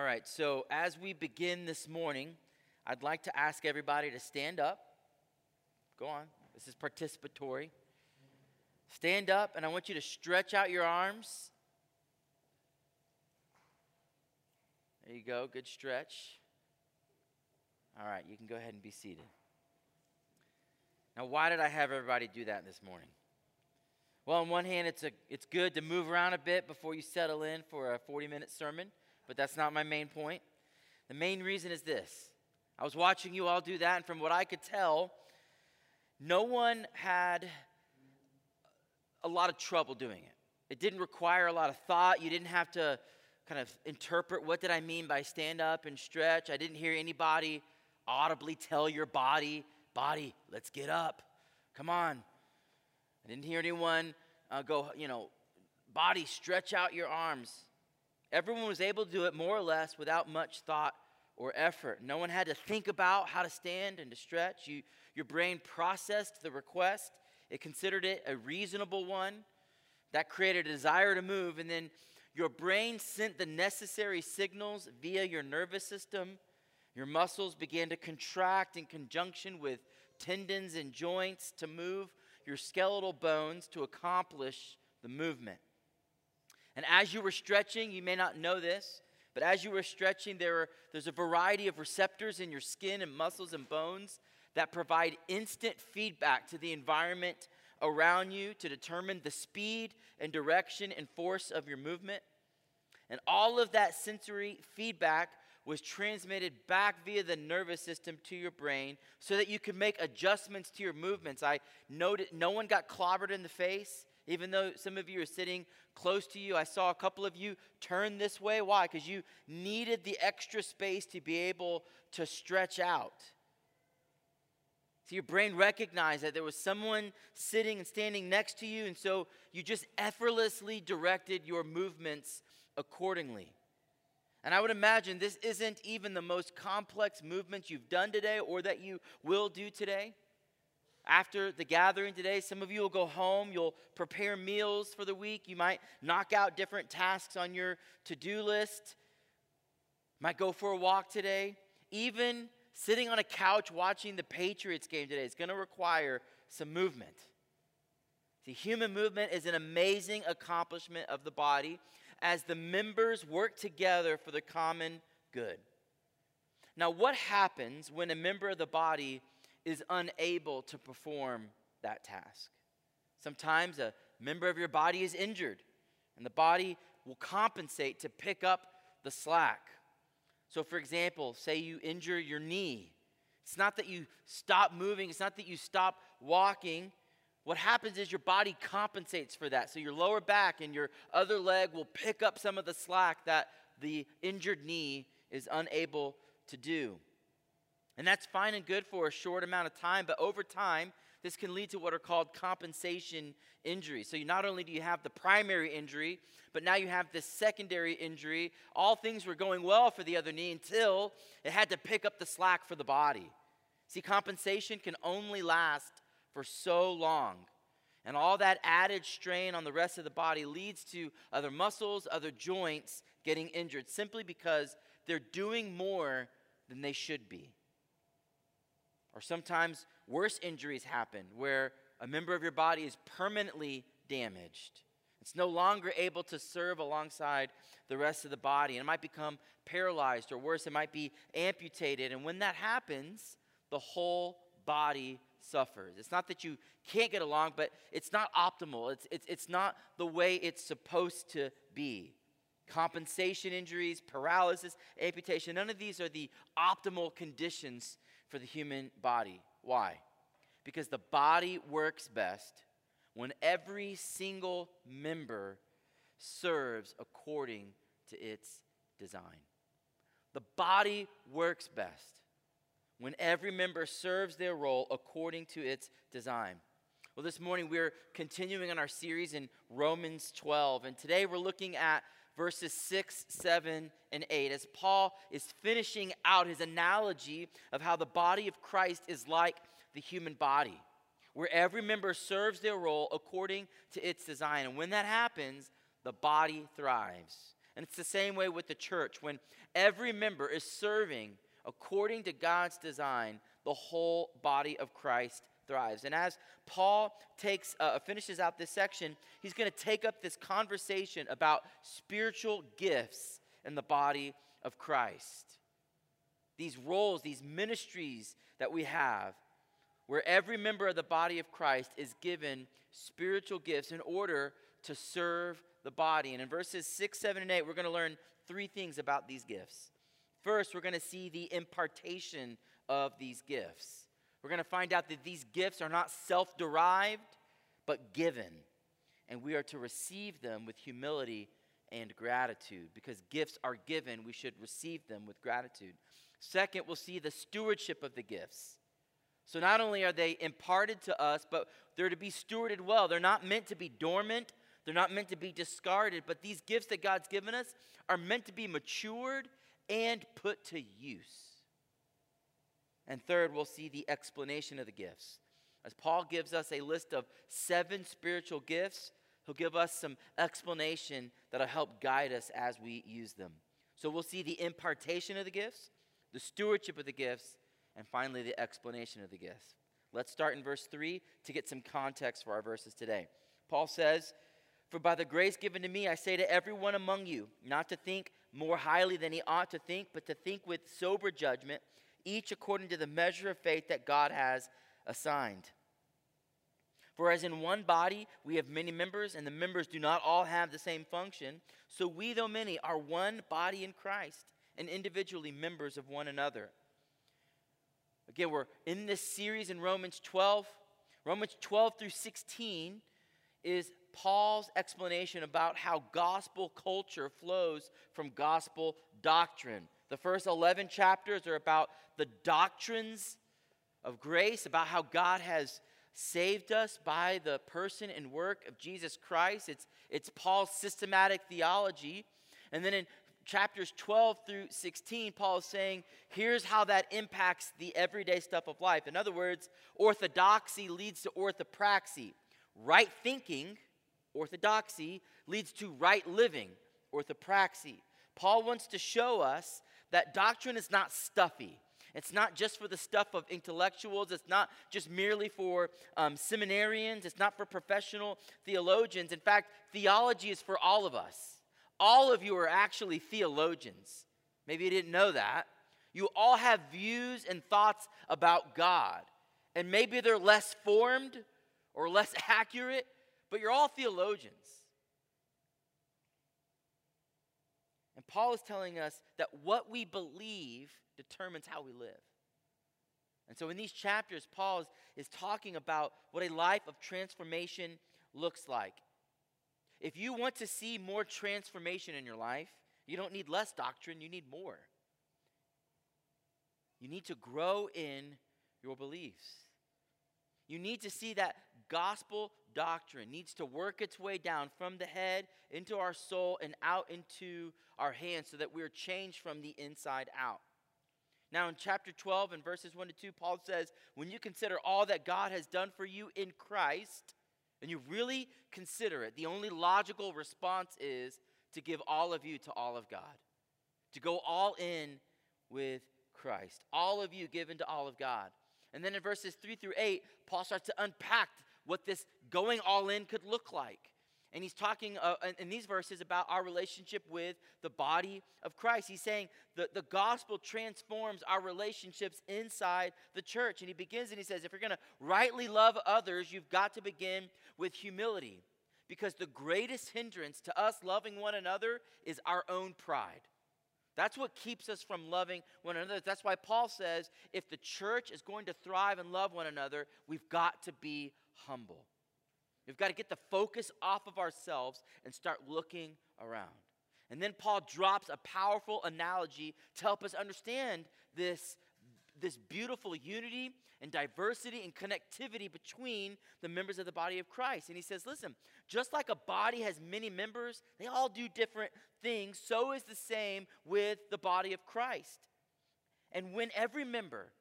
All right, so as we begin this morning, I'd like to ask everybody to stand up. Go on, this is participatory. Stand up, and I want you to stretch out your arms. There you go, good stretch. All right, you can go ahead and be seated. Now, why did I have everybody do that this morning? Well, on one hand, it's, a, it's good to move around a bit before you settle in for a 40 minute sermon, but that's not my main point. The main reason is this I was watching you all do that, and from what I could tell, no one had a lot of trouble doing it. It didn't require a lot of thought. You didn't have to kind of interpret what did I mean by stand up and stretch. I didn't hear anybody audibly tell your body, body, let's get up. Come on. I didn't hear anyone uh, go, you know, body, stretch out your arms. Everyone was able to do it more or less without much thought or effort. No one had to think about how to stand and to stretch. You, your brain processed the request it considered it a reasonable one that created a desire to move, and then your brain sent the necessary signals via your nervous system. Your muscles began to contract in conjunction with tendons and joints to move your skeletal bones to accomplish the movement. And as you were stretching, you may not know this, but as you were stretching, there are, there's a variety of receptors in your skin and muscles and bones that provide instant feedback to the environment around you to determine the speed and direction and force of your movement. And all of that sensory feedback was transmitted back via the nervous system to your brain so that you could make adjustments to your movements. I noted no one got clobbered in the face, even though some of you are sitting close to you. I saw a couple of you turn this way. Why? Because you needed the extra space to be able to stretch out. So your brain recognized that there was someone sitting and standing next to you, and so you just effortlessly directed your movements accordingly. And I would imagine this isn't even the most complex movements you've done today or that you will do today. After the gathering today, some of you will go home, you'll prepare meals for the week, you might knock out different tasks on your to do list, might go for a walk today. Even sitting on a couch watching the Patriots game today is going to require some movement. See, human movement is an amazing accomplishment of the body as the members work together for the common good. Now, what happens when a member of the body is unable to perform that task? Sometimes a member of your body is injured, and the body will compensate to pick up the slack. So, for example, say you injure your knee. It's not that you stop moving, it's not that you stop walking. What happens is your body compensates for that. So, your lower back and your other leg will pick up some of the slack that the injured knee is unable to do. And that's fine and good for a short amount of time, but over time, this can lead to what are called compensation injuries. So, you, not only do you have the primary injury, but now you have this secondary injury. All things were going well for the other knee until it had to pick up the slack for the body. See, compensation can only last for so long. And all that added strain on the rest of the body leads to other muscles, other joints getting injured simply because they're doing more than they should be. Or sometimes worse injuries happen where a member of your body is permanently damaged. It's no longer able to serve alongside the rest of the body. And it might become paralyzed, or worse, it might be amputated. And when that happens, the whole body suffers. It's not that you can't get along, but it's not optimal. It's, it's, it's not the way it's supposed to be. Compensation injuries, paralysis, amputation, none of these are the optimal conditions for the human body. Why? Because the body works best when every single member serves according to its design. The body works best when every member serves their role according to its design. Well, this morning we're continuing on our series in Romans 12, and today we're looking at verses 6, 7, and 8 as Paul is finishing out his analogy of how the body of Christ is like the human body, where every member serves their role according to its design. And when that happens, the body thrives. And it's the same way with the church. When every member is serving according to God's design, the whole body of Christ thrives. And as Paul takes uh, finishes out this section, he's going to take up this conversation about spiritual gifts in the body of Christ. These roles, these ministries that we have, where every member of the body of Christ is given spiritual gifts in order to serve the body. And in verses 6, 7, and 8, we're going to learn three things about these gifts. First, we're going to see the impartation of these gifts. We're going to find out that these gifts are not self derived, but given. And we are to receive them with humility and gratitude. Because gifts are given, we should receive them with gratitude. Second, we'll see the stewardship of the gifts. So not only are they imparted to us, but they're to be stewarded well. They're not meant to be dormant, they're not meant to be discarded, but these gifts that God's given us are meant to be matured and put to use. And third, we'll see the explanation of the gifts. As Paul gives us a list of seven spiritual gifts, he'll give us some explanation that'll help guide us as we use them. So we'll see the impartation of the gifts, the stewardship of the gifts, and finally the explanation of the gifts. Let's start in verse 3 to get some context for our verses today. Paul says, For by the grace given to me, I say to everyone among you, not to think more highly than he ought to think, but to think with sober judgment each according to the measure of faith that God has assigned. For as in one body we have many members, and the members do not all have the same function, so we, though many, are one body in Christ, and individually members of one another. Again, we're in this series in Romans 12. Romans 12 through 16 is Paul's explanation about how gospel culture flows from gospel doctrine. The first 11 chapters are about the doctrines of grace, about how God has saved us by the person and work of Jesus Christ. It's, it's Paul's systematic theology. And then in chapters 12 through 16, Paul is saying, here's how that impacts the everyday stuff of life. In other words, orthodoxy leads to orthopraxy. Right thinking, orthodoxy, leads to right living, orthopraxy. Paul wants to show us that doctrine is not stuffy. It's not just for the stuff of intellectuals. It's not just merely for um, seminarians. It's not for professional theologians. In fact, theology is for all of us. All of you are actually theologians. Maybe you didn't know that. You all have views and thoughts about God. And maybe they're less formed or less accurate, but you're all theologians. And Paul is telling us that what we believe determines how we live. And so in these chapters, Paul is, is talking about what a life of transformation looks like. If you want to see more transformation in your life, you don't need less doctrine, you need more. You need to grow in your beliefs. You need to see that gospel doctrine needs to work its way down from the head into our soul and out into our hands so that we're changed from the inside out. Now, in chapter 12 and verses 1 to 2, Paul says, When you consider all that God has done for you in Christ, and you really consider it, the only logical response is to give all of you to all of God, to go all in with Christ. All of you given to all of God. And then in verses 3 through 8, Paul starts to unpack what this going all in could look like. And he's talking uh, in these verses about our relationship with the body of Christ. He's saying that the gospel transforms our relationships inside the church. And he begins and he says, if you're going to rightly love others, you've got to begin with humility. Because the greatest hindrance to us loving one another is our own pride. That's what keeps us from loving one another. That's why Paul says if the church is going to thrive and love one another, we've got to be humble. We've got to get the focus off of ourselves and start looking around. And then Paul drops a powerful analogy to help us understand this, this beautiful unity and diversity and connectivity between the members of the body of Christ. And he says, listen, just like a body has many members, they all do different things, so is the same with the body of Christ. And when every member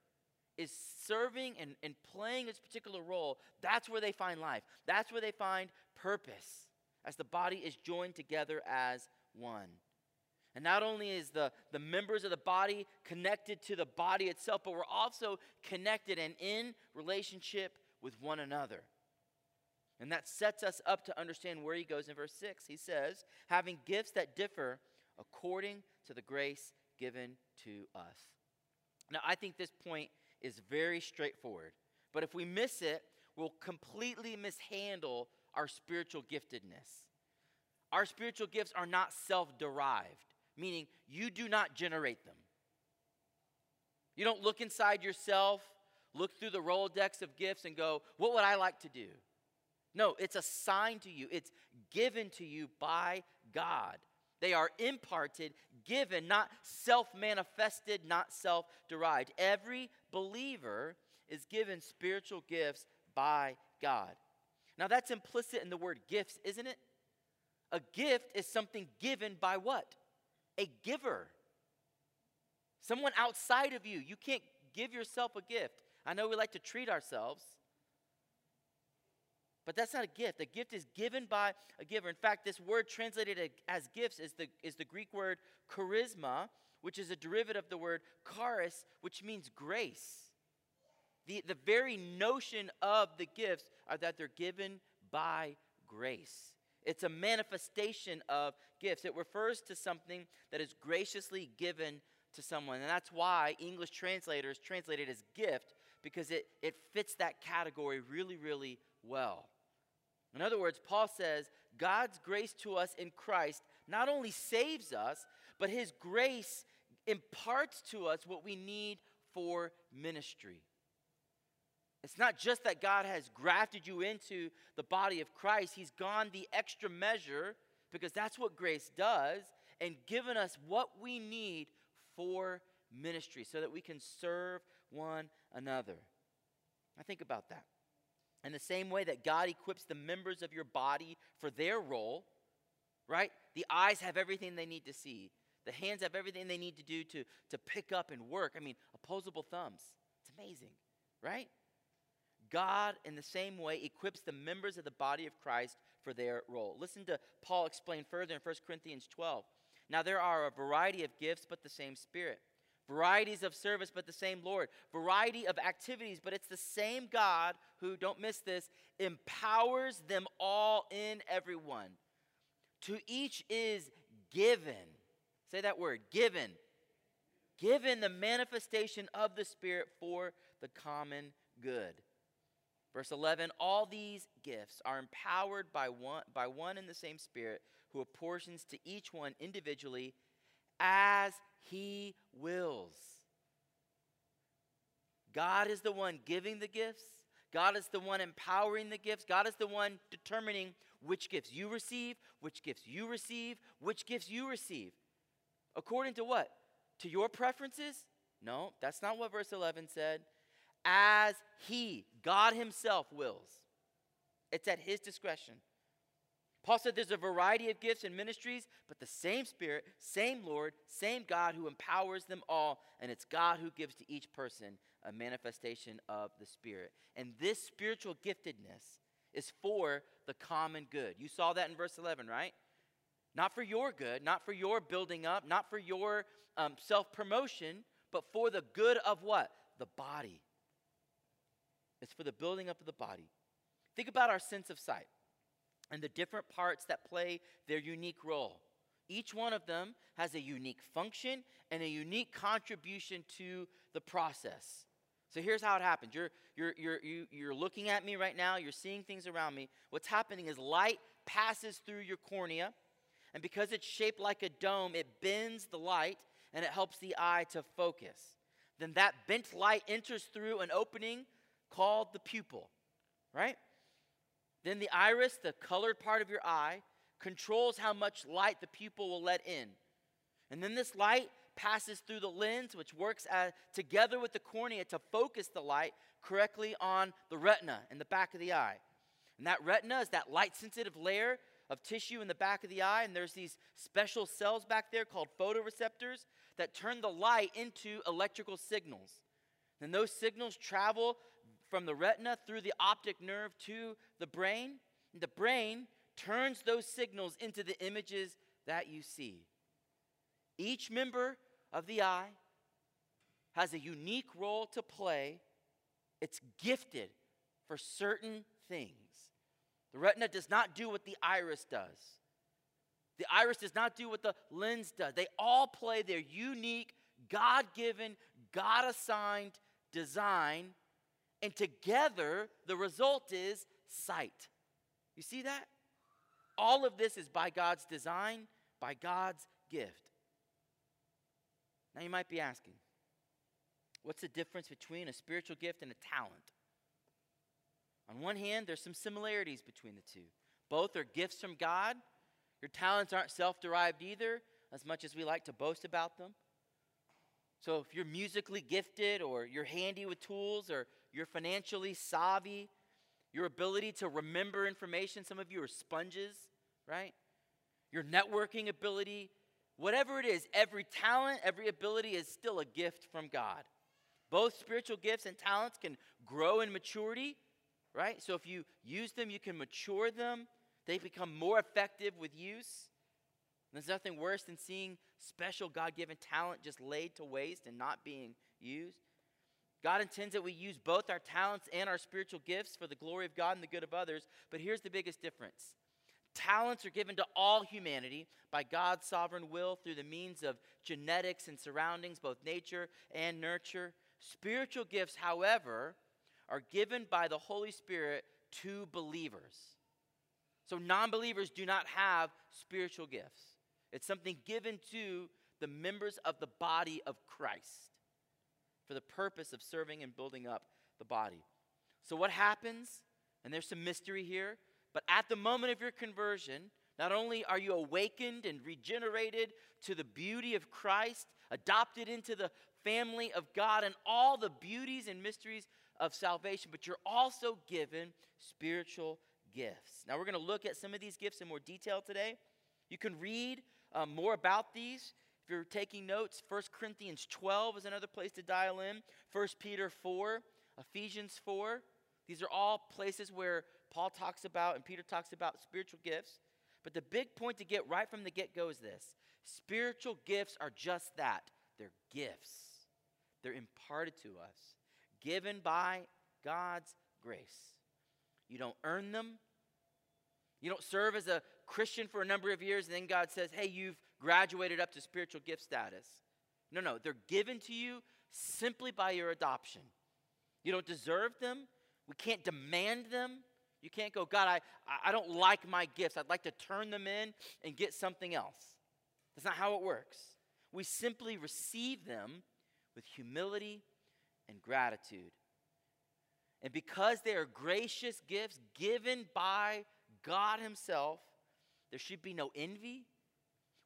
is serving and, and playing its particular role, that's where they find life. That's where they find purpose as the body is joined together as one. And not only is the, the members of the body connected to the body itself, but we're also connected and in relationship with one another. And that sets us up to understand where he goes in verse 6. He says, having gifts that differ according to the grace given to us. Now, I think this point is very straightforward. But if we miss it, we'll completely mishandle our spiritual giftedness. Our spiritual gifts are not self derived, meaning you do not generate them. You don't look inside yourself, look through the Rolodex of gifts, and go, What would I like to do? No, it's assigned to you, it's given to you by God. They are imparted, given, not self manifested, not self derived. Every believer is given spiritual gifts by God. Now, that's implicit in the word gifts, isn't it? A gift is something given by what? A giver. Someone outside of you. You can't give yourself a gift. I know we like to treat ourselves, but that's not a gift. A gift is given by a giver. In fact, this word translated as gifts is the, is the Greek word charisma, which is a derivative of the word charis, which means grace. The, the very notion of the gifts are that they're given by grace. It's a manifestation of gifts. It refers to something that is graciously given to someone. And that's why English translators translate it as gift, because it, it fits that category really, really well. In other words, Paul says God's grace to us in Christ not only saves us, but his grace imparts to us what we need for ministry. It's not just that God has grafted you into the body of Christ, He's gone the extra measure, because that's what grace does, and given us what we need for ministry so that we can serve one another. I think about that. In the same way that God equips the members of your body for their role, right? The eyes have everything they need to see. The hands have everything they need to do to, to pick up and work. I mean, opposable thumbs. It's amazing, right? God, in the same way, equips the members of the body of Christ for their role. Listen to Paul explain further in 1 Corinthians 12. Now, there are a variety of gifts, but the same Spirit. Varieties of service, but the same Lord. Variety of activities, but it's the same God who, don't miss this, empowers them all in everyone. To each is given, say that word, given, given the manifestation of the Spirit for the common good. Verse 11 All these gifts are empowered by one, by one and the same Spirit who apportions to each one individually as he wills. God is the one giving the gifts. God is the one empowering the gifts. God is the one determining which gifts you receive, which gifts you receive, which gifts you receive. According to what? To your preferences? No, that's not what verse 11 said as He, God Himself, wills. It's at His discretion. Paul said there's a variety of gifts and ministries, but the same Spirit, same Lord, same God who empowers them all, and it's God who gives to each person a manifestation of the Spirit. And this spiritual giftedness is for the common good. You saw that in verse 11, right? Not for your good, not for your building up, not for your um, self promotion, but for the good of what? The body. It's for the building up of the body. Think about our sense of sight and the different parts that play their unique role. Each one of them has a unique function and a unique contribution to the process. So here's how it happens. You're, you're, you're, you, you're looking at me right now, you're seeing things around me. What's happening is light passes through your cornea, and because it's shaped like a dome, it bends the light and it helps the eye to focus. Then that bent light enters through an opening called the pupil, right? Then the iris, the colored part of your eye, controls how much light the pupil will let in. And then this light passes through the lens, which works together with the cornea to focus the light correctly on the retina in the back of the eye. And that retina is that light sensitive layer of tissue in the back of the eye. And there's these special cells back there called photoreceptors that turn the light into electrical signals. And those signals travel from the retina through the optic nerve to the brain. And The brain turns those signals into the images that you see. Each member of the eye has a unique role to play. It's gifted for certain things. The retina does not do what the iris does. The iris does not do what the lens does. They all play their unique, God given, God assigned design, and together the result is sight. You see that? All of this is by God's design, by God's gift. Now you might be asking, what's the difference between a spiritual gift and a talent? On one hand, there's some similarities between the two. Both are gifts from God, your talents aren't self derived either, as much as we like to boast about them. So if you're musically gifted, or you're handy with tools, or you're financially savvy, your ability to remember information, some of you are sponges, right? Your networking ability, whatever it is, every talent, every ability is still a gift from God. Both spiritual gifts and talents can grow in maturity, right? So if you use them, you can mature them they become more effective with use. There's nothing worse than seeing special God given talent just laid to waste and not being used. God intends that we use both our talents and our spiritual gifts for the glory of God and the good of others. But here's the biggest difference talents are given to all humanity by God's sovereign will through the means of genetics and surroundings, both nature and nurture. Spiritual gifts, however, are given by the Holy Spirit to believers. So non believers do not have spiritual gifts, it's something given to the members of the body of Christ for the purpose of serving and building up the body. So, what happens, and there's some mystery here, but at the moment of your conversion, not only are you awakened and regenerated to the beauty of Christ, adopted into the family of God and all the beauties and mysteries of salvation, but you're also given spiritual gifts. Now, we're going to look at some of these gifts in more detail today. You can read um, more about these. If you're taking notes, 1 Corinthians 12 is another place to dial in, 1 Peter 4, Ephesians 4. These are all places where Paul talks about and Peter talks about spiritual gifts. But the big point to get right from the get go is this spiritual gifts are just that they're gifts, they're imparted to us, given by God's grace. You don't earn them. You don't serve as a Christian for a number of years and then God says, hey, you've graduated up to spiritual gift status. No, no, they're given to you simply by your adoption. You don't deserve them. We can't demand them. You can't go, God, I, I don't like my gifts. I'd like to turn them in and get something else. That's not how it works. We simply receive them with humility and gratitude. And because they are gracious gifts given by God Himself, there should be no envy.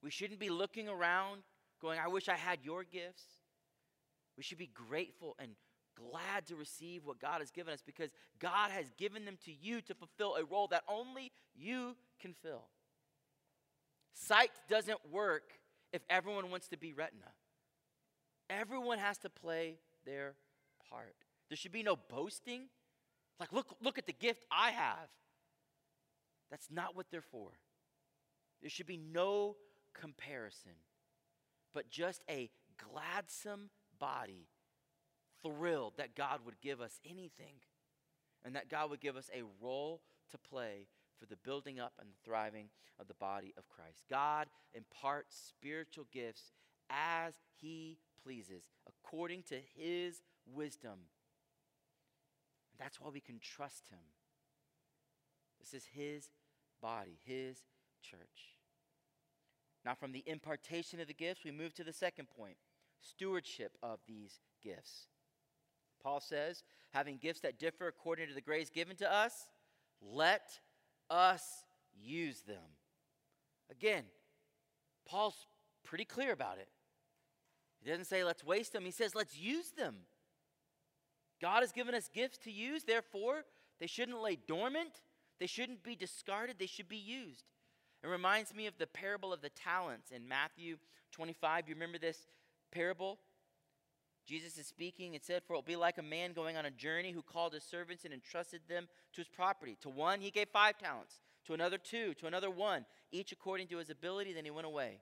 We shouldn't be looking around going, I wish I had your gifts. We should be grateful and glad to receive what God has given us because God has given them to you to fulfill a role that only you can fill. Sight doesn't work if everyone wants to be retina. Everyone has to play their part. There should be no boasting. Like, look, look at the gift I have. That's not what they're for. There should be no comparison, but just a gladsome body, thrilled that God would give us anything and that God would give us a role to play for the building up and the thriving of the body of Christ. God imparts spiritual gifts as He pleases, according to His wisdom that's why we can trust him. This is his body, his church. Now, from the impartation of the gifts, we move to the second point stewardship of these gifts. Paul says, having gifts that differ according to the grace given to us, let us use them. Again, Paul's pretty clear about it. He doesn't say let's waste them, he says let's use them. God has given us gifts to use, therefore, they shouldn't lay dormant. They shouldn't be discarded. They should be used. It reminds me of the parable of the talents in Matthew 25. You remember this parable? Jesus is speaking. It said, For it will be like a man going on a journey who called his servants and entrusted them to his property. To one, he gave five talents, to another, two, to another, one, each according to his ability. Then he went away.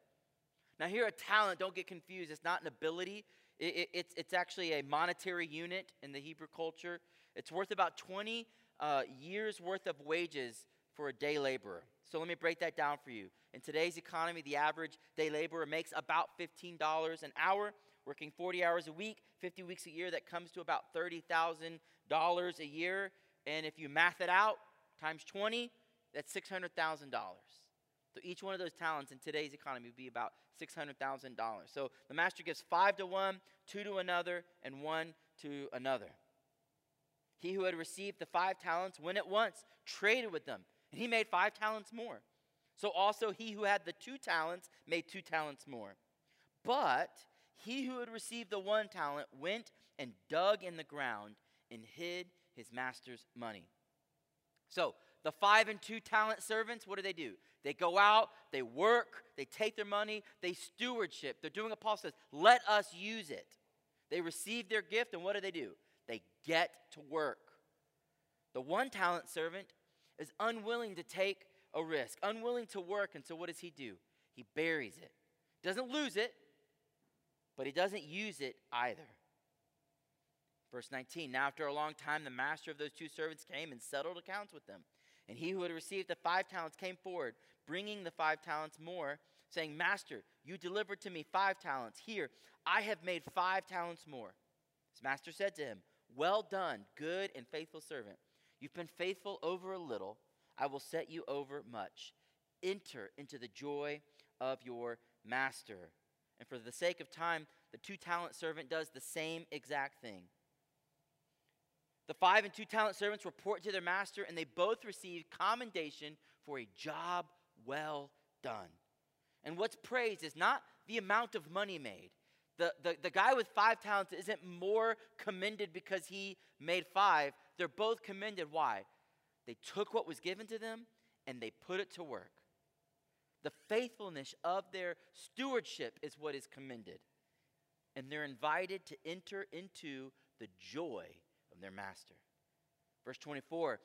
Now, here, a talent, don't get confused. It's not an ability, it, it, it's, it's actually a monetary unit in the Hebrew culture. It's worth about 20 uh, years' worth of wages for a day laborer. So let me break that down for you. In today's economy, the average day laborer makes about $15 an hour, working 40 hours a week, 50 weeks a year. That comes to about $30,000 a year. And if you math it out, times 20, that's $600,000. So each one of those talents in today's economy would be about $600,000. So the master gives five to one, two to another, and one to another. He who had received the five talents went at once, traded with them, and he made five talents more. So also he who had the two talents made two talents more. But he who had received the one talent went and dug in the ground and hid his master's money. So the five and two talent servants, what do they do? They go out, they work, they take their money, they stewardship. They're doing what Paul says, let us use it. They receive their gift, and what do they do? They get to work. The one talent servant is unwilling to take a risk, unwilling to work, and so what does he do? He buries it. Doesn't lose it, but he doesn't use it either. Verse 19 Now, after a long time, the master of those two servants came and settled accounts with them. And he who had received the five talents came forward, bringing the five talents more, saying, Master, you delivered to me five talents. Here, I have made five talents more. His master said to him, Well done, good and faithful servant. You've been faithful over a little, I will set you over much. Enter into the joy of your master. And for the sake of time, the two talent servant does the same exact thing. The five and two talent servants report to their master, and they both receive commendation for a job well done. And what's praised is not the amount of money made. The, the, the guy with five talents isn't more commended because he made five. They're both commended. Why? They took what was given to them and they put it to work. The faithfulness of their stewardship is what is commended. And they're invited to enter into the joy their master. Verse 24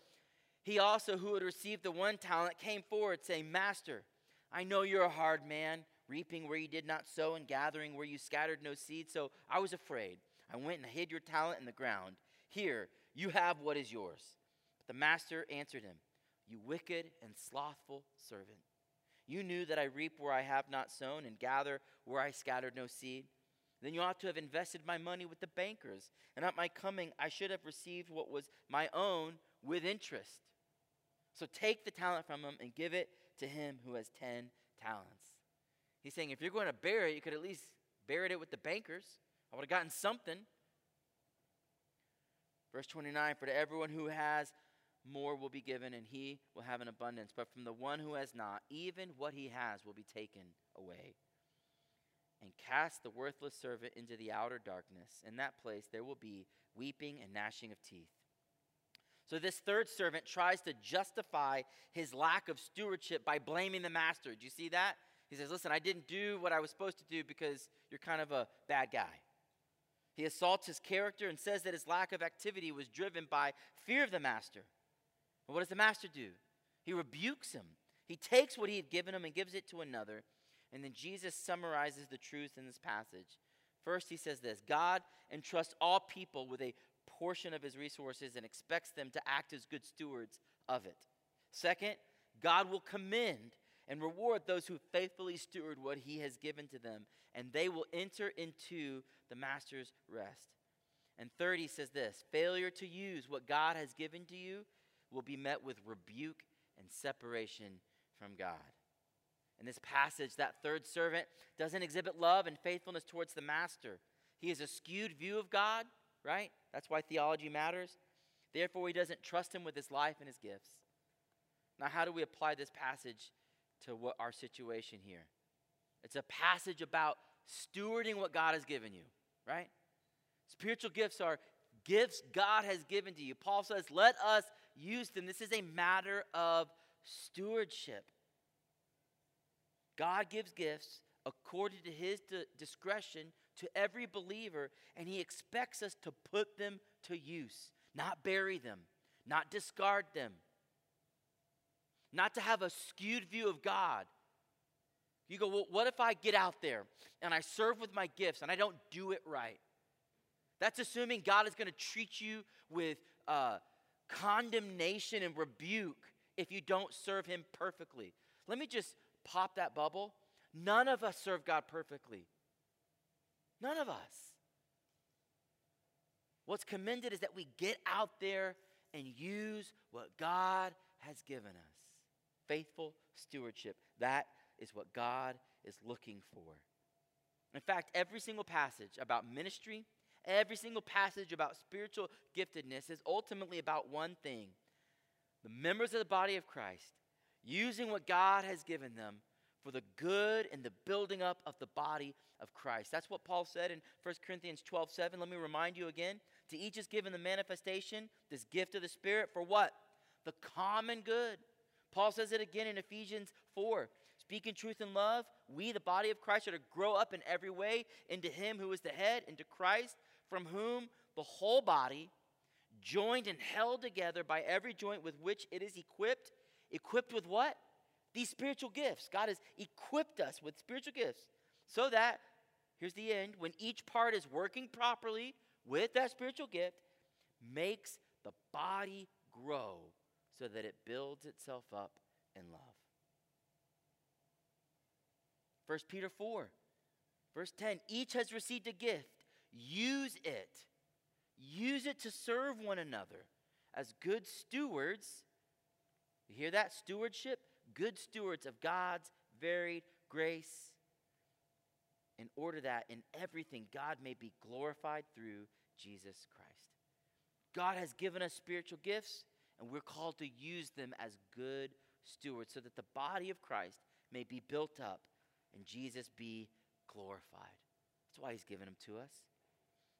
He also, who had received the one talent, came forward, saying, Master, I know you're a hard man, reaping where you did not sow and gathering where you scattered no seed. So I was afraid. I went and hid your talent in the ground. Here, you have what is yours. But the master answered him, You wicked and slothful servant. You knew that I reap where I have not sown and gather where I scattered no seed. Then you ought to have invested my money with the bankers, and at my coming I should have received what was my own with interest. So take the talent from him and give it to him who has 10 talents. He's saying, if you're going to bury it, you could at least bury it with the bankers. I would have gotten something. Verse 29 For to everyone who has, more will be given, and he will have an abundance. But from the one who has not, even what he has will be taken away and cast the worthless servant into the outer darkness. In that place there will be weeping and gnashing of teeth. So, this third servant tries to justify his lack of stewardship by blaming the master. Do you see that? He says, Listen, I didn't do what I was supposed to do because you're kind of a bad guy. He assaults his character and says that his lack of activity was driven by fear of the master. What does the master do? He rebukes him. He takes what he had given him and gives it to another. And then Jesus summarizes the truth in this passage. First, he says this God entrusts all people with a portion of his resources and expects them to act as good stewards of it. Second, God will commend and reward those who faithfully steward what he has given to them, and they will enter into the master's rest. And third, he says this failure to use what God has given to you will be met with rebuke and separation from God. In this passage, that third servant doesn't exhibit love and faithfulness towards the master. He has a skewed view of God, right? That's why theology matters. Therefore, he doesn't trust him with his life and his gifts. Now, how do we apply this passage to what our situation here? It's a passage about stewarding what God has given you, right? Spiritual gifts are gifts God has given to you. Paul says, let us use them. This is a matter of stewardship. God gives gifts according to his discretion to every believer, and he expects us to put them to use, not bury them, not discard them, not to have a skewed view of God, You go, well, what if I get out there and I serve with my gifts and I don't do it right? That's assuming God is going to treat you with uh, condemnation and rebuke if you don't serve Him perfectly. Let me just pop that bubble. None of us serve God perfectly. None of us. What's commended is that we get out there and use what God has given us. Faithful stewardship. That is what God is looking for. In fact, every single passage about ministry, every single passage about spiritual giftedness is ultimately about one thing the members of the body of Christ using what God has given them for the good and the building up of the body of Christ. That's what Paul said in 1 Corinthians 12 7. Let me remind you again. To each is given the manifestation, this gift of the Spirit, for what? The common good. Paul says it again in Ephesians 4. Speaking truth in love, we, the body of Christ, are to grow up in every way into Him who is the head, into Christ, from whom the whole body, joined and held together by every joint with which it is equipped, equipped with what? These spiritual gifts. God has equipped us with spiritual gifts so that, here's the end, when each part is working properly with that spiritual gift, makes the body grow so that it builds itself up in love. 1 Peter 4, verse 10 each has received a gift. Use it. Use it to serve one another as good stewards. You hear that? Stewardship? Good stewards of God's varied grace. In order that in everything God may be glorified through Jesus Christ. God has given us spiritual gifts, and we're called to use them as good stewards so that the body of Christ may be built up and Jesus be glorified. That's why he's given them to us.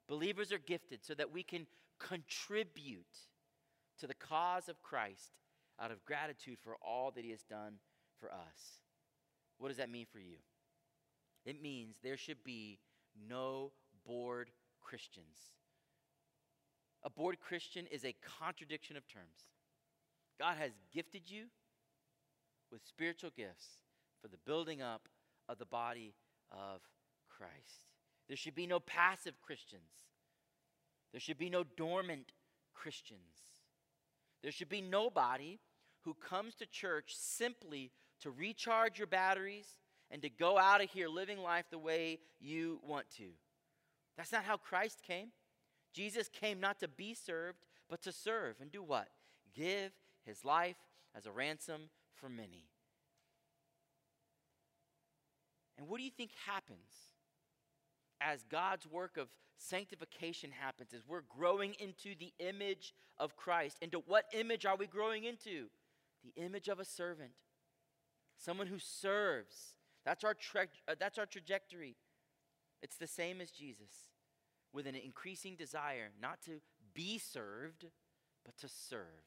Believers are gifted so that we can contribute to the cause of Christ out of gratitude for all that he has done for us. What does that mean for you? It means there should be no bored Christians. A bored Christian is a contradiction of terms. God has gifted you with spiritual gifts for the building up of the body of Christ. There should be no passive Christians. There should be no dormant Christians. There should be nobody who comes to church simply to recharge your batteries and to go out of here living life the way you want to. That's not how Christ came. Jesus came not to be served, but to serve and do what? Give his life as a ransom for many. And what do you think happens as God's work of sanctification happens, as we're growing into the image of Christ? Into what image are we growing into? The image of a servant, someone who serves. That's our, tra- uh, that's our trajectory. It's the same as Jesus, with an increasing desire not to be served, but to serve,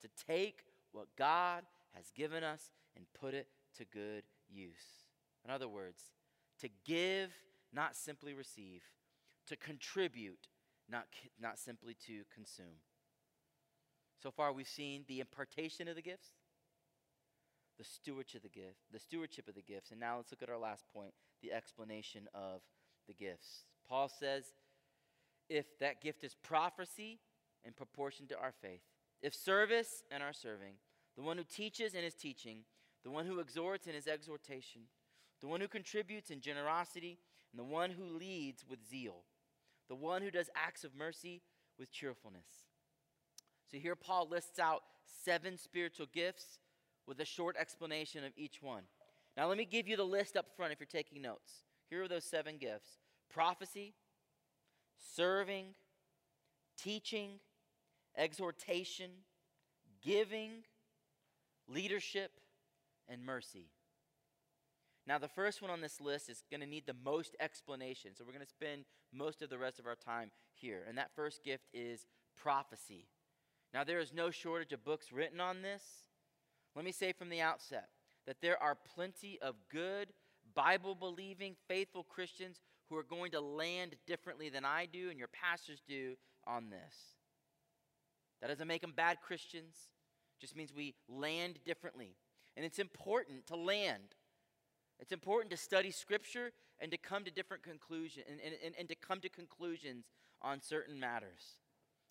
to take what God has given us and put it to good use. In other words, to give, not simply receive, to contribute, not, not simply to consume. So far, we've seen the impartation of the gifts, the stewardship of the gift, the stewardship of the gifts, and now let's look at our last point, the explanation of the gifts. Paul says, if that gift is prophecy in proportion to our faith, if service and our serving, the one who teaches in his teaching, the one who exhorts in his exhortation, the one who contributes in generosity, and the one who leads with zeal, the one who does acts of mercy with cheerfulness. So here Paul lists out seven spiritual gifts with a short explanation of each one. Now, let me give you the list up front if you're taking notes. Here are those seven gifts prophecy, serving, teaching, exhortation, giving, leadership, and mercy. Now, the first one on this list is going to need the most explanation. So, we're going to spend most of the rest of our time here. And that first gift is prophecy. Now, there is no shortage of books written on this. Let me say from the outset that there are plenty of good, Bible believing, faithful Christians who are going to land differently than I do and your pastors do on this. That doesn't make them bad Christians, just means we land differently. And it's important to land It's important to study Scripture and to come to different conclusions and, and, and to come to conclusions on certain matters.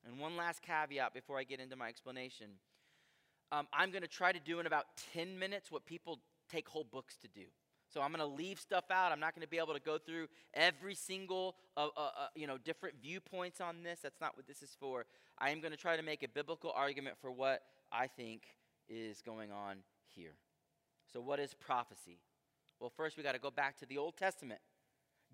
And one last caveat before I get into my explanation. Um, I'm going to try to do in about 10 minutes what people take whole books to do. So I'm going to leave stuff out. I'm not going to be able to go through every single, uh, uh, uh, you know, different viewpoints on this. That's not what this is for. I am going to try to make a biblical argument for what I think is going on here. So, what is prophecy? Well, first we got to go back to the Old Testament.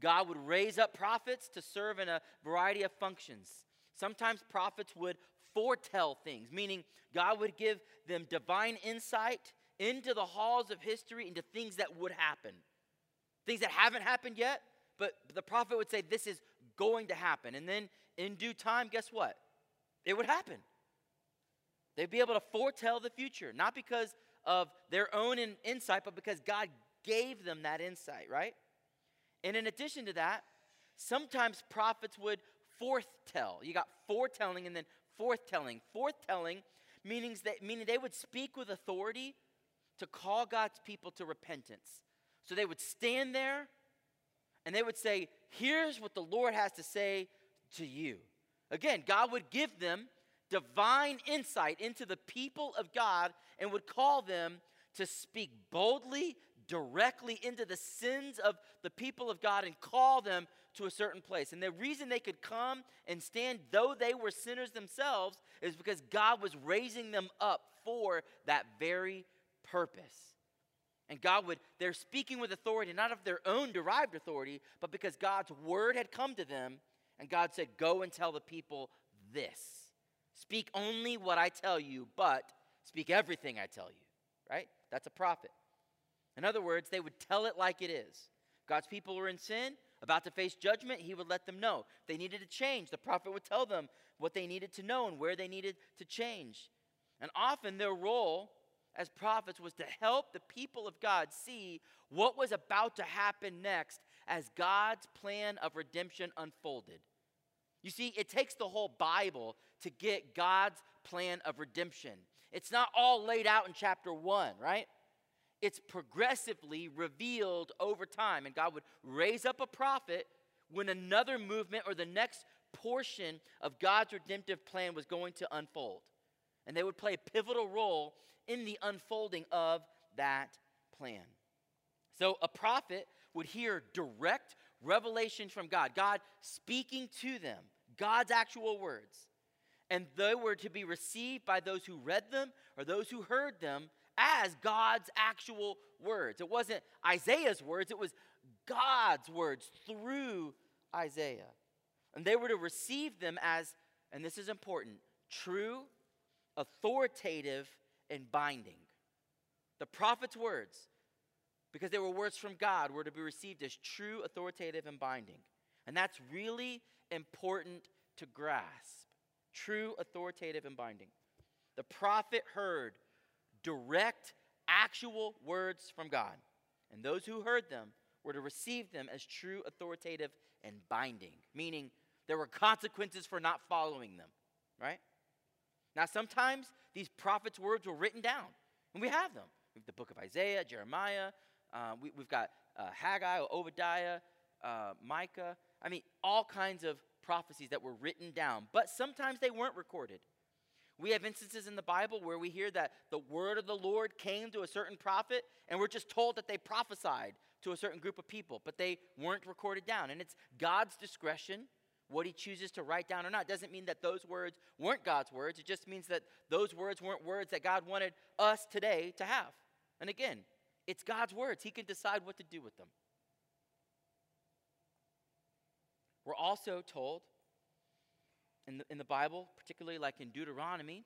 God would raise up prophets to serve in a variety of functions. Sometimes prophets would foretell things, meaning God would give them divine insight into the halls of history, into things that would happen. Things that haven't happened yet, but the prophet would say, This is going to happen. And then in due time, guess what? It would happen. They'd be able to foretell the future, not because of their own in, insight, but because God gave them that insight, right? And in addition to that, sometimes prophets would foretell. You got foretelling and then forthtelling. Forthtelling meanings that meaning they would speak with authority to call God's people to repentance. So they would stand there and they would say, Here's what the Lord has to say to you. Again, God would give them divine insight into the people of God and would call them to speak boldly, directly into the sins of the people of God and call them to a certain place. And the reason they could come and stand, though they were sinners themselves, is because God was raising them up for that very purpose. And God would, they're speaking with authority, not of their own derived authority, but because God's word had come to them, and God said, Go and tell the people this. Speak only what I tell you, but speak everything I tell you, right? That's a prophet. In other words, they would tell it like it is. God's people were in sin, about to face judgment, he would let them know. If they needed to change, the prophet would tell them what they needed to know and where they needed to change. And often their role as prophets was to help the people of God see what was about to happen next as God's plan of redemption unfolded. You see, it takes the whole Bible to get God's plan of redemption. It's not all laid out in chapter one, right? It's progressively revealed over time. And God would raise up a prophet when another movement or the next portion of God's redemptive plan was going to unfold. And they would play a pivotal role in the unfolding of that plan. So a prophet would hear direct revelation from God, God speaking to them God's actual words. And they were to be received by those who read them or those who heard them as God's actual words. It wasn't Isaiah's words, it was God's words through Isaiah. And they were to receive them as, and this is important, true, authoritative, and binding. The prophet's words, because they were words from God, were to be received as true, authoritative, and binding. And that's really important to grasp true, authoritative, and binding. The prophet heard direct, actual words from God, and those who heard them were to receive them as true, authoritative, and binding, meaning there were consequences for not following them, right? Now, sometimes these prophets' words were written down, and we have them. We have the book of Isaiah, Jeremiah, uh, we, have got uh, Haggai, Obadiah, uh, Micah. I mean, all kinds of prophecies that were written down, but sometimes they weren't recorded. We have instances in the Bible where we hear that the word of the Lord came to a certain prophet, and we're just told that they prophesied to a certain group of people, but they weren't recorded down. And it's God's discretion what he chooses to write down or not. Doesn't mean that those words weren't God's words. It just means that those words weren't words that God wanted us today to have. And again, it's God's words. He can decide what to do with them. We're also told in the, in the Bible, particularly like in Deuteronomy,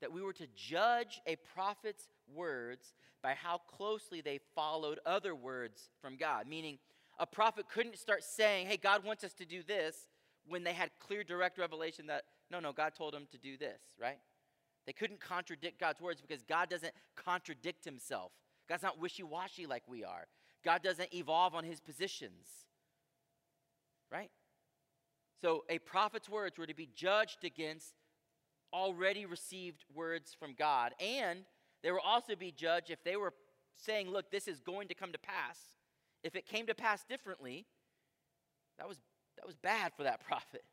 that we were to judge a prophet's words by how closely they followed other words from God. Meaning, a prophet couldn't start saying, hey, God wants us to do this, when they had clear, direct revelation that, no, no, God told them to do this, right? They couldn't contradict God's words because God doesn't contradict himself. God's not wishy washy like we are. God doesn't evolve on his positions, right? So a prophet's words were to be judged against already received words from God. And they will also be judged if they were saying, look, this is going to come to pass. If it came to pass differently, that was, that was bad for that prophet.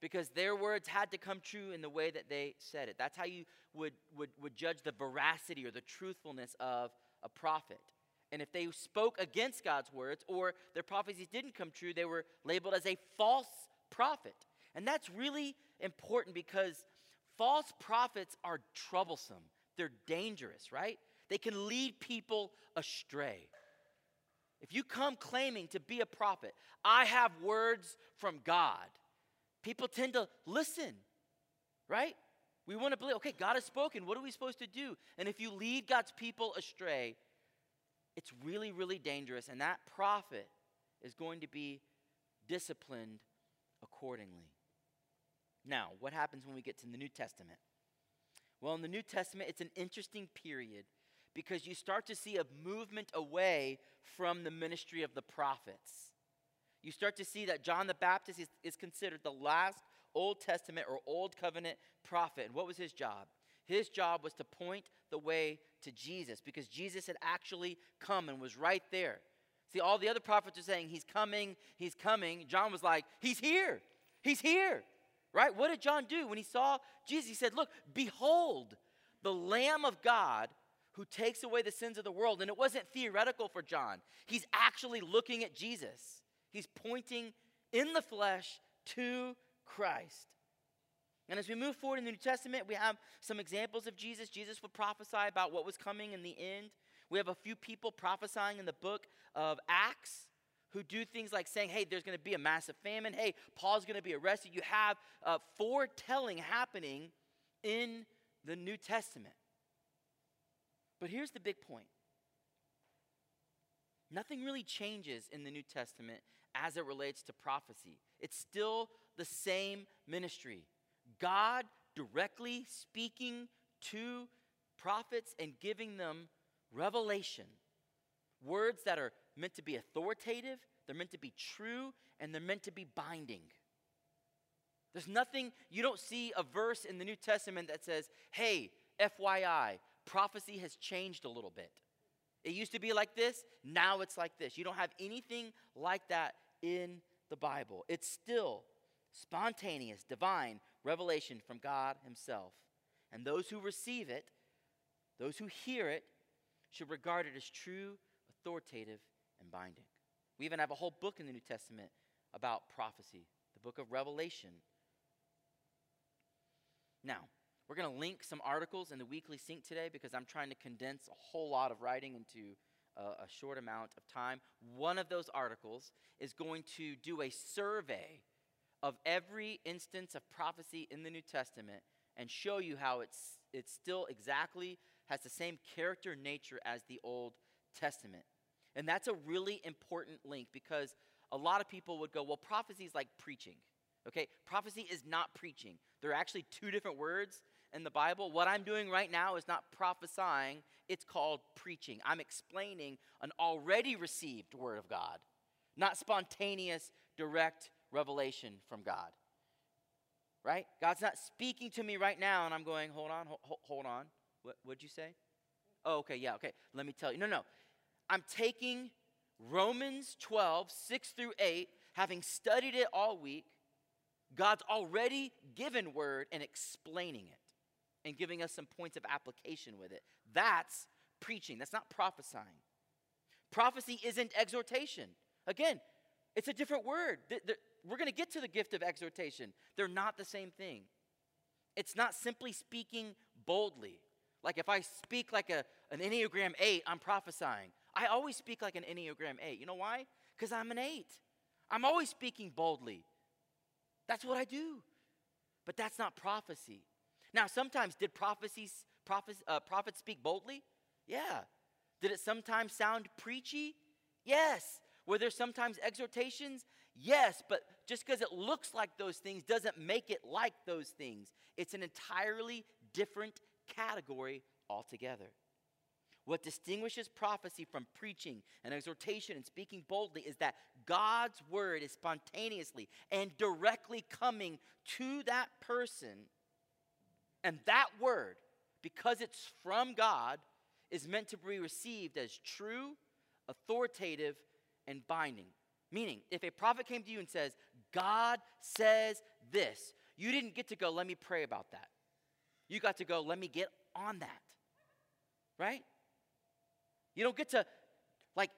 Because their words had to come true in the way that they said it. That's how you would, would, would judge the veracity or the truthfulness of a prophet. And if they spoke against God's words or their prophecies didn't come true, they were labeled as a false prophet. And that's really important because false prophets are troublesome. They're dangerous, right? They can lead people astray. If you come claiming to be a prophet, I have words from God, people tend to listen, right? We want to believe, okay, God has spoken. What are we supposed to do? And if you lead God's people astray, it's really, really dangerous. And that prophet is going to be disciplined accordingly. Now, what happens when we get to the New Testament? Well, in the New Testament, it's an interesting period because you start to see a movement away from the ministry of the prophets. You start to see that John the Baptist is, is considered the last Old Testament or Old Covenant prophet. And what was his job? His job was to point the way to Jesus because Jesus had actually come and was right there. See, all the other prophets are saying, He's coming, He's coming. John was like, He's here, He's here. Right? What did John do when he saw Jesus? He said, Look, behold, the Lamb of God who takes away the sins of the world. And it wasn't theoretical for John, he's actually looking at Jesus. He's pointing in the flesh to Christ. And as we move forward in the New Testament, we have some examples of Jesus. Jesus would prophesy about what was coming in the end. We have a few people prophesying in the book of Acts who do things like saying, hey, there's going to be a massive famine. Hey, Paul's going to be arrested. You have uh, foretelling happening in the New Testament. But here's the big point nothing really changes in the New Testament as it relates to prophecy, it's still the same ministry. God directly speaking to prophets and giving them revelation. Words that are meant to be authoritative, they're meant to be true, and they're meant to be binding. There's nothing, you don't see a verse in the New Testament that says, hey, FYI, prophecy has changed a little bit. It used to be like this, now it's like this. You don't have anything like that in the Bible. It's still spontaneous, divine revelation from God Himself. And those who receive it, those who hear it, should regard it as true, authoritative, and binding. We even have a whole book in the New Testament about prophecy, the book of Revelation. Now, we're going to link some articles in the weekly sync today because I'm trying to condense a whole lot of writing into a, a short amount of time. One of those articles is going to do a survey of every instance of prophecy in the New Testament and show you how it's, it's still exactly has the same character nature as the Old Testament. And that's a really important link because a lot of people would go, well, prophecy is like preaching. Okay, prophecy is not preaching. There are actually two different words in the Bible. What I'm doing right now is not prophesying, it's called preaching. I'm explaining an already received word of God, not spontaneous, direct revelation from God. Right? God's not speaking to me right now, and I'm going, hold on, hold, hold on. What would you say? Oh, okay, yeah, okay. Let me tell you. No, no. I'm taking Romans 12, 6 through 8, having studied it all week, God's already given word and explaining it and giving us some points of application with it. That's preaching, that's not prophesying. Prophecy isn't exhortation. Again, it's a different word. We're going to get to the gift of exhortation. They're not the same thing. It's not simply speaking boldly. Like if I speak like a, an Enneagram 8, I'm prophesying. I always speak like an Enneagram 8. You know why? Because I'm an 8. I'm always speaking boldly. That's what I do. But that's not prophecy. Now, sometimes did prophecies, prophets, uh, prophets speak boldly? Yeah. Did it sometimes sound preachy? Yes. Were there sometimes exhortations? Yes, but just because it looks like those things doesn't make it like those things. It's an entirely different category altogether. What distinguishes prophecy from preaching and exhortation and speaking boldly is that God's word is spontaneously and directly coming to that person and that word, because it's from God, is meant to be received as true, authoritative, and binding. Meaning, if a prophet came to you and says, God says this, you didn't get to go, let me pray about that. You got to go, let me get on that. Right? You don't get to, like,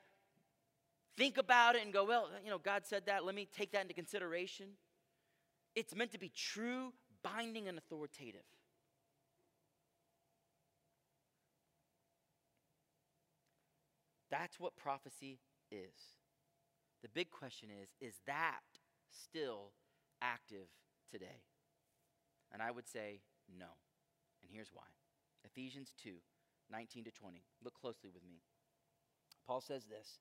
think about it and go, well, you know, God said that, let me take that into consideration. It's meant to be true, binding, and authoritative. That's what prophecy is. The big question is is that still active today? And I would say no. And here's why Ephesians 2 19 to 20. Look closely with me. Paul says this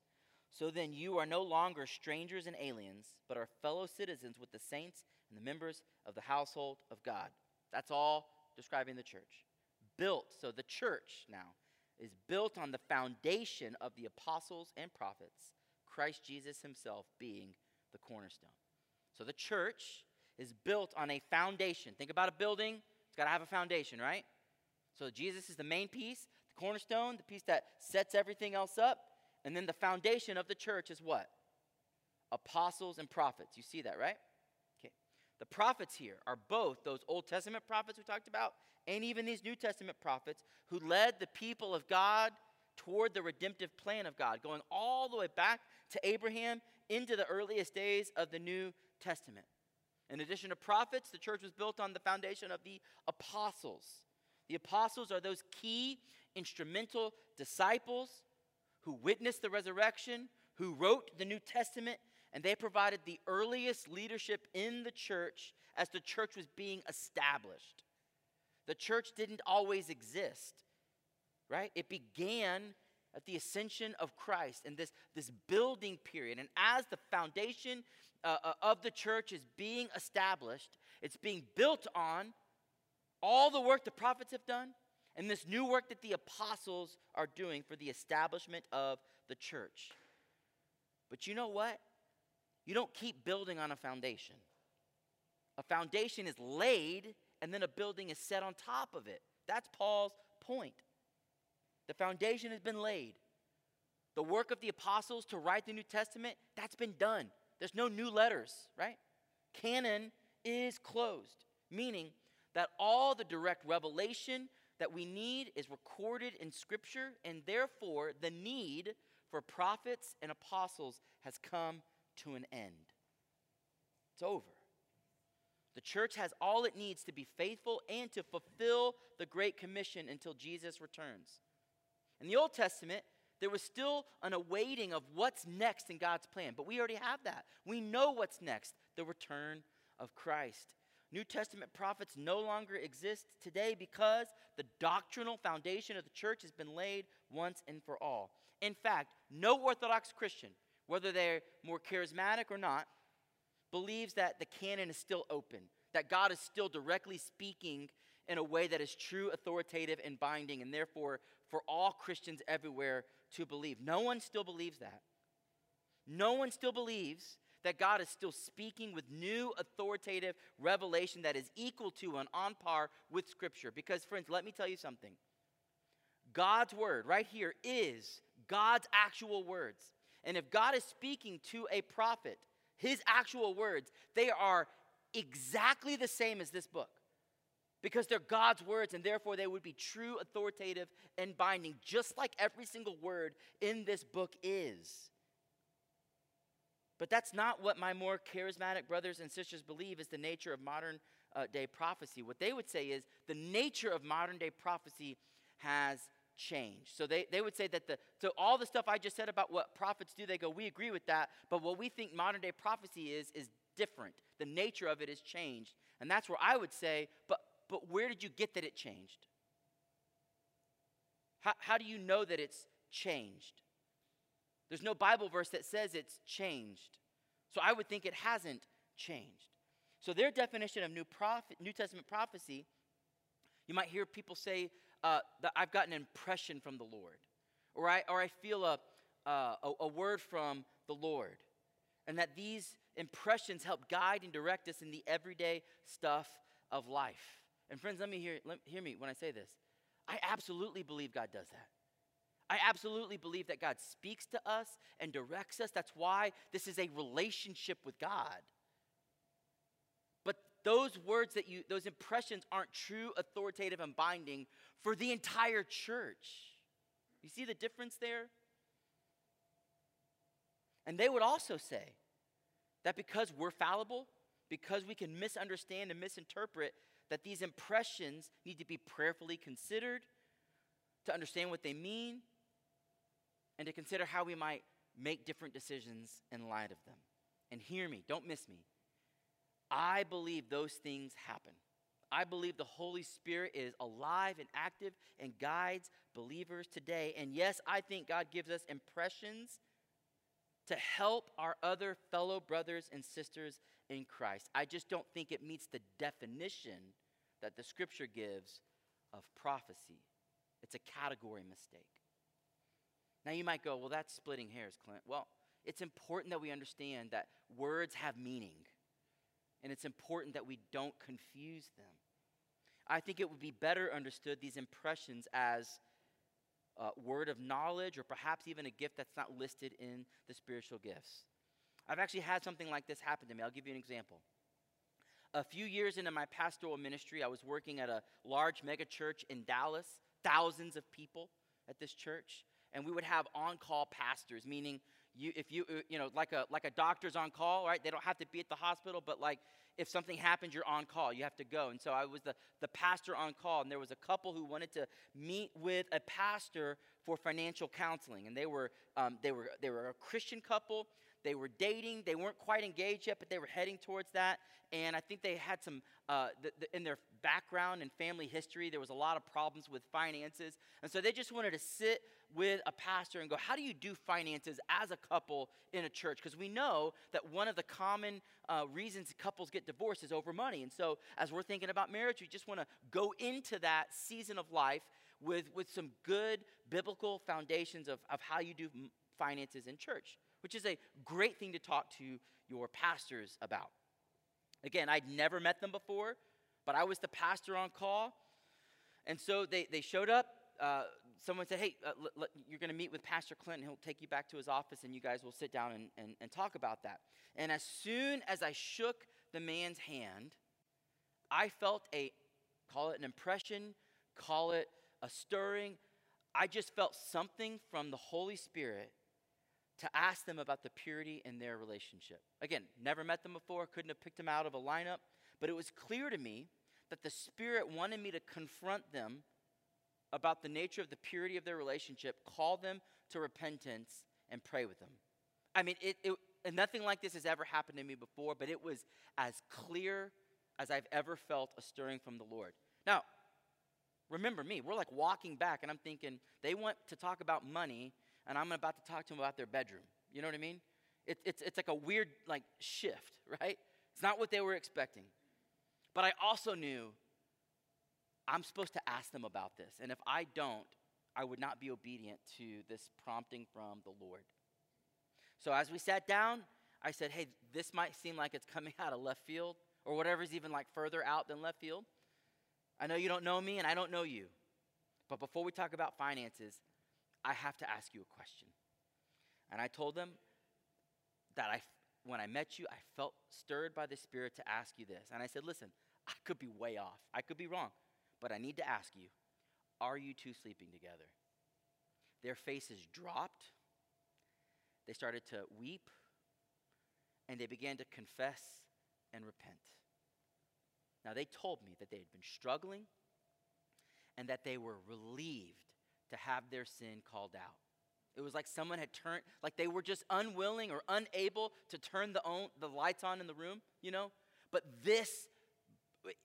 So then you are no longer strangers and aliens, but are fellow citizens with the saints and the members of the household of God. That's all describing the church. Built, so the church now is built on the foundation of the apostles and prophets, Christ Jesus himself being the cornerstone. So the church is built on a foundation. Think about a building, it's got to have a foundation, right? So Jesus is the main piece, the cornerstone, the piece that sets everything else up. And then the foundation of the church is what? Apostles and prophets. You see that, right? Okay. The prophets here are both those Old Testament prophets we talked about and even these New Testament prophets who led the people of God toward the redemptive plan of God, going all the way back to Abraham into the earliest days of the New Testament. In addition to prophets, the church was built on the foundation of the apostles. The apostles are those key instrumental disciples who witnessed the resurrection, who wrote the New Testament, and they provided the earliest leadership in the church as the church was being established. The church didn't always exist, right? It began at the ascension of Christ and this, this building period. And as the foundation uh, uh, of the church is being established, it's being built on all the work the prophets have done and this new work that the apostles are doing for the establishment of the church. But you know what? You don't keep building on a foundation. A foundation is laid and then a building is set on top of it. That's Paul's point. The foundation has been laid. The work of the apostles to write the New Testament, that's been done. There's no new letters, right? Canon is closed, meaning that all the direct revelation that we need is recorded in Scripture, and therefore the need for prophets and apostles has come to an end. It's over. The church has all it needs to be faithful and to fulfill the Great Commission until Jesus returns. In the Old Testament, there was still an awaiting of what's next in God's plan, but we already have that. We know what's next the return of Christ. New Testament prophets no longer exist today because the doctrinal foundation of the church has been laid once and for all. In fact, no Orthodox Christian, whether they're more charismatic or not, believes that the canon is still open, that God is still directly speaking in a way that is true, authoritative, and binding, and therefore for all Christians everywhere to believe. No one still believes that. No one still believes that God is still speaking with new authoritative revelation that is equal to and on par with Scripture. Because, friends, let me tell you something. God's word right here is God's actual words. And if God is speaking to a prophet, his actual words, they are exactly the same as this book because they're God's words and therefore they would be true, authoritative, and binding, just like every single word in this book is. But that's not what my more charismatic brothers and sisters believe is the nature of modern uh, day prophecy. What they would say is the nature of modern day prophecy has changed. So they, they would say that the so all the stuff I just said about what prophets do, they go, we agree with that, but what we think modern day prophecy is is different. The nature of it has changed. And that's where I would say, but but where did you get that it changed? How, how do you know that it's changed? There's no Bible verse that says it's changed. So I would think it hasn't changed. So their definition of New, prophet, New Testament prophecy, you might hear people say uh, that I've got an impression from the Lord, or I, or I feel a, uh, a, a word from the Lord, and that these impressions help guide and direct us in the everyday stuff of life. And friends, let me hear, let, hear me when I say this. I absolutely believe God does that. I absolutely believe that God speaks to us and directs us. That's why this is a relationship with God. But those words that you, those impressions aren't true, authoritative, and binding for the entire church. You see the difference there? And they would also say that because we're fallible, because we can misunderstand and misinterpret, that these impressions need to be prayerfully considered to understand what they mean and to consider how we might make different decisions in light of them. And hear me, don't miss me. I believe those things happen. I believe the Holy Spirit is alive and active and guides believers today. And yes, I think God gives us impressions to help our other fellow brothers and sisters in Christ. I just don't think it meets the definition that the scripture gives of prophecy. It's a category mistake. Now you might go, well, that's splitting hairs, Clint. Well, it's important that we understand that words have meaning, and it's important that we don't confuse them. I think it would be better understood, these impressions, as a word of knowledge or perhaps even a gift that's not listed in the spiritual gifts. I've actually had something like this happen to me. I'll give you an example. A few years into my pastoral ministry, I was working at a large mega church in Dallas, thousands of people at this church and we would have on-call pastors, meaning you, if you, uh, you know, like a like a doctor's on call, right? They don't have to be at the hospital, but like if something happens, you're on call. You have to go. And so I was the the pastor on call, and there was a couple who wanted to meet with a pastor for financial counseling, and they were um, they were they were a Christian couple. They were dating. They weren't quite engaged yet, but they were heading towards that. And I think they had some, uh, the, the, in their background and family history, there was a lot of problems with finances. And so they just wanted to sit with a pastor and go, How do you do finances as a couple in a church? Because we know that one of the common uh, reasons couples get divorced is over money. And so as we're thinking about marriage, we just want to go into that season of life with, with some good biblical foundations of, of how you do finances in church which is a great thing to talk to your pastors about. Again, I'd never met them before, but I was the pastor on call. And so they, they showed up. Uh, someone said, Hey, uh, l- l- you're going to meet with Pastor Clinton. He'll take you back to his office, and you guys will sit down and, and, and talk about that. And as soon as I shook the man's hand, I felt a, call it an impression, call it a stirring. I just felt something from the Holy Spirit to ask them about the purity in their relationship. Again, never met them before, couldn't have picked them out of a lineup, but it was clear to me that the Spirit wanted me to confront them about the nature of the purity of their relationship, call them to repentance, and pray with them. I mean, it, it nothing like this has ever happened to me before, but it was as clear as I've ever felt a stirring from the Lord. Now, remember me, we're like walking back, and I'm thinking, they want to talk about money and I'm about to talk to them about their bedroom. You know what I mean? It, it's, it's like a weird like shift, right? It's not what they were expecting. But I also knew I'm supposed to ask them about this. And if I don't, I would not be obedient to this prompting from the Lord. So as we sat down, I said, hey, this might seem like it's coming out of left field or whatever's even like further out than left field. I know you don't know me and I don't know you. But before we talk about finances, I have to ask you a question. And I told them that I, when I met you, I felt stirred by the Spirit to ask you this. And I said, listen, I could be way off. I could be wrong. But I need to ask you, are you two sleeping together? Their faces dropped. They started to weep. And they began to confess and repent. Now, they told me that they had been struggling and that they were relieved to have their sin called out. It was like someone had turned, like they were just unwilling or unable to turn the, on, the lights on in the room, you know? But this,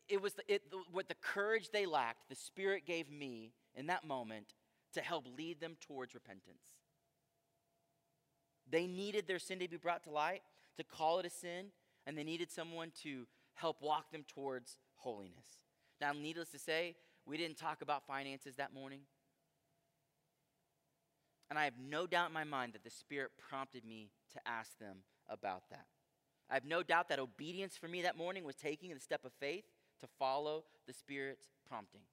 it was the, it, what the courage they lacked, the Spirit gave me in that moment to help lead them towards repentance. They needed their sin to be brought to light, to call it a sin, and they needed someone to help walk them towards holiness. Now, needless to say, we didn't talk about finances that morning. And I have no doubt in my mind that the Spirit prompted me to ask them about that. I have no doubt that obedience for me that morning was taking the step of faith to follow the Spirit's prompting.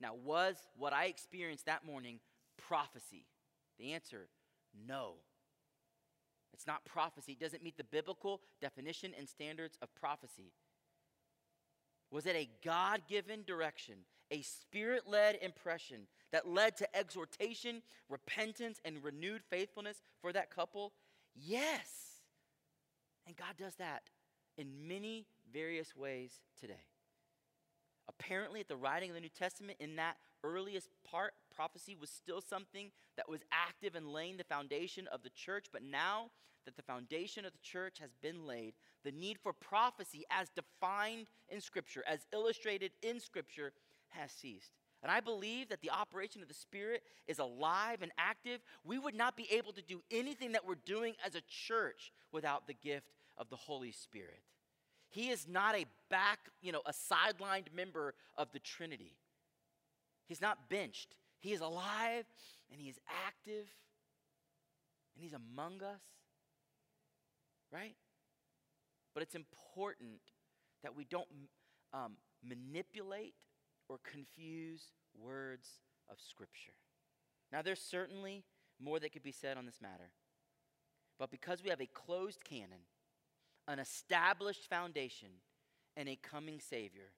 Now, was what I experienced that morning prophecy? The answer no. It's not prophecy. It doesn't meet the biblical definition and standards of prophecy. Was it a God given direction, a spirit led impression that led to exhortation, repentance, and renewed faithfulness for that couple? Yes. And God does that in many various ways today. Apparently, at the writing of the New Testament, in that earliest part, prophecy was still something that was active and laying the foundation of the church. But now that the foundation of the church has been laid, the need for prophecy, as defined in Scripture, as illustrated in Scripture, has ceased. And I believe that the operation of the Spirit is alive and active. We would not be able to do anything that we're doing as a church without the gift of the Holy Spirit. He is not a back, you know, a sidelined member of the Trinity. He's not benched. He is alive and he is active and he's among us. Right? But it's important that we don't um, manipulate or confuse words of Scripture. Now, there's certainly more that could be said on this matter. But because we have a closed canon, an established foundation, and a coming Savior,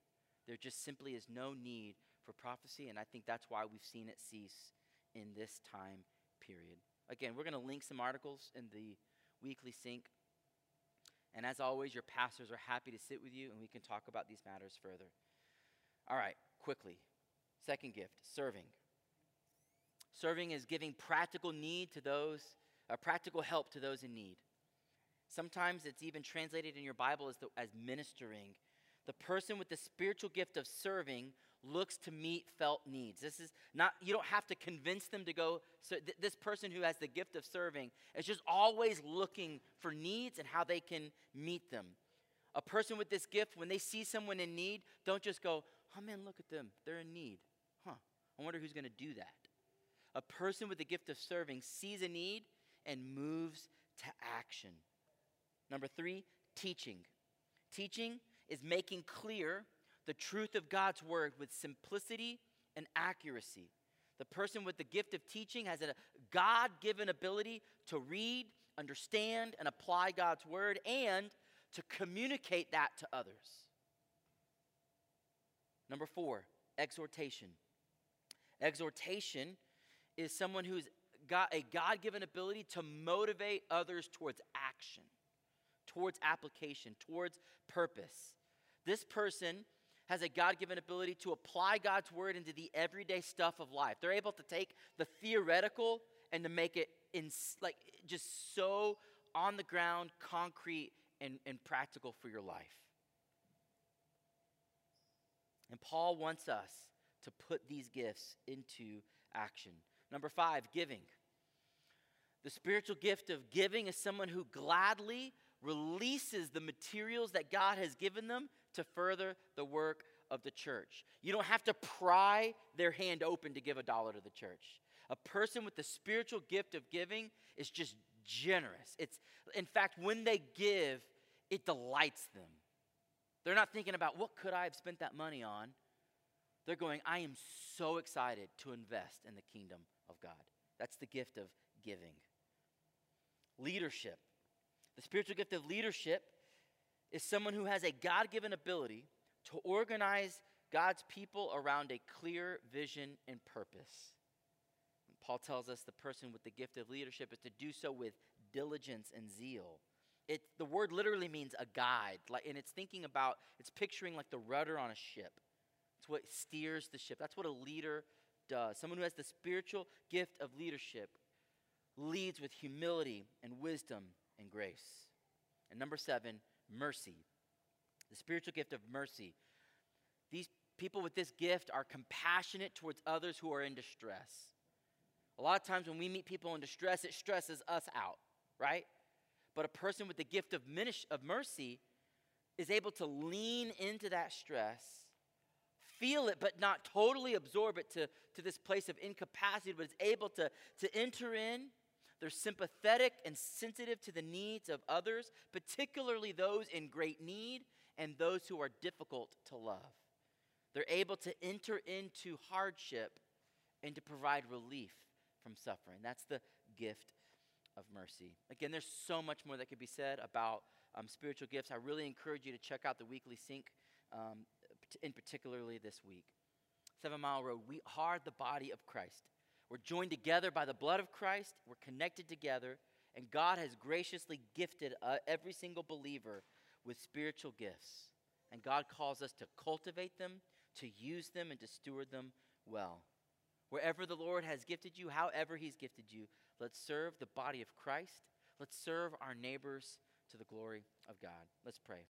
there just simply is no need for prophecy, and I think that's why we've seen it cease in this time period. Again, we're going to link some articles in the weekly sync. And as always, your pastors are happy to sit with you and we can talk about these matters further. All right, quickly. Second gift serving. Serving is giving practical need to those, uh, practical help to those in need. Sometimes it's even translated in your Bible as, the, as ministering. The person with the spiritual gift of serving looks to meet felt needs. This is not, you don't have to convince them to go. So th- this person who has the gift of serving is just always looking for needs and how they can meet them. A person with this gift, when they see someone in need, don't just go, oh man, look at them. They're in need. Huh, I wonder who's going to do that. A person with the gift of serving sees a need and moves to action. Number three, teaching. Teaching is making clear the truth of God's word with simplicity and accuracy. The person with the gift of teaching has a God given ability to read, understand, and apply God's word and to communicate that to others. Number four, exhortation. Exhortation is someone who's got a God given ability to motivate others towards action, towards application, towards purpose. This person has a God given ability to apply God's word into the everyday stuff of life. They're able to take the theoretical and to make it in like just so on the ground, concrete, and, and practical for your life. And Paul wants us to put these gifts into action. Number five, giving. The spiritual gift of giving is someone who gladly releases the materials that God has given them to further the work of the church. You don't have to pry their hand open to give a dollar to the church. A person with the spiritual gift of giving is just generous. It's in fact when they give, it delights them. They're not thinking about what could I have spent that money on? They're going, I am so excited to invest in the kingdom of God. That's the gift of giving. Leadership. The spiritual gift of leadership is someone who has a God given ability to organize God's people around a clear vision and purpose. Paul tells us the person with the gift of leadership is to do so with diligence and zeal. It, the word literally means a guide, like, and it's thinking about, it's picturing like the rudder on a ship. It's what steers the ship. That's what a leader does. Someone who has the spiritual gift of leadership leads with humility and wisdom and grace. And number seven, mercy. The spiritual gift of mercy. These people with this gift are compassionate towards others who are in distress. A lot of times when we meet people in distress, it stresses us out, right? But a person with the gift of, of mercy is able to lean into that stress, feel it, but not totally absorb it to, to this place of incapacity, but is able to, to enter in they're sympathetic and sensitive to the needs of others, particularly those in great need and those who are difficult to love. They're able to enter into hardship and to provide relief from suffering. That's the gift of mercy. Again, there's so much more that could be said about um, spiritual gifts. I really encourage you to check out the weekly sync, um, in particularly this week. Seven Mile Road, we are the body of Christ. We're joined together by the blood of Christ. We're connected together, and God has graciously gifted uh, every single believer with spiritual gifts. And God calls us to cultivate them, to use them, and to steward them well. Wherever the Lord has gifted you, however He's gifted you, let's serve the body of Christ. Let's serve our neighbors to the glory of God. Let's pray.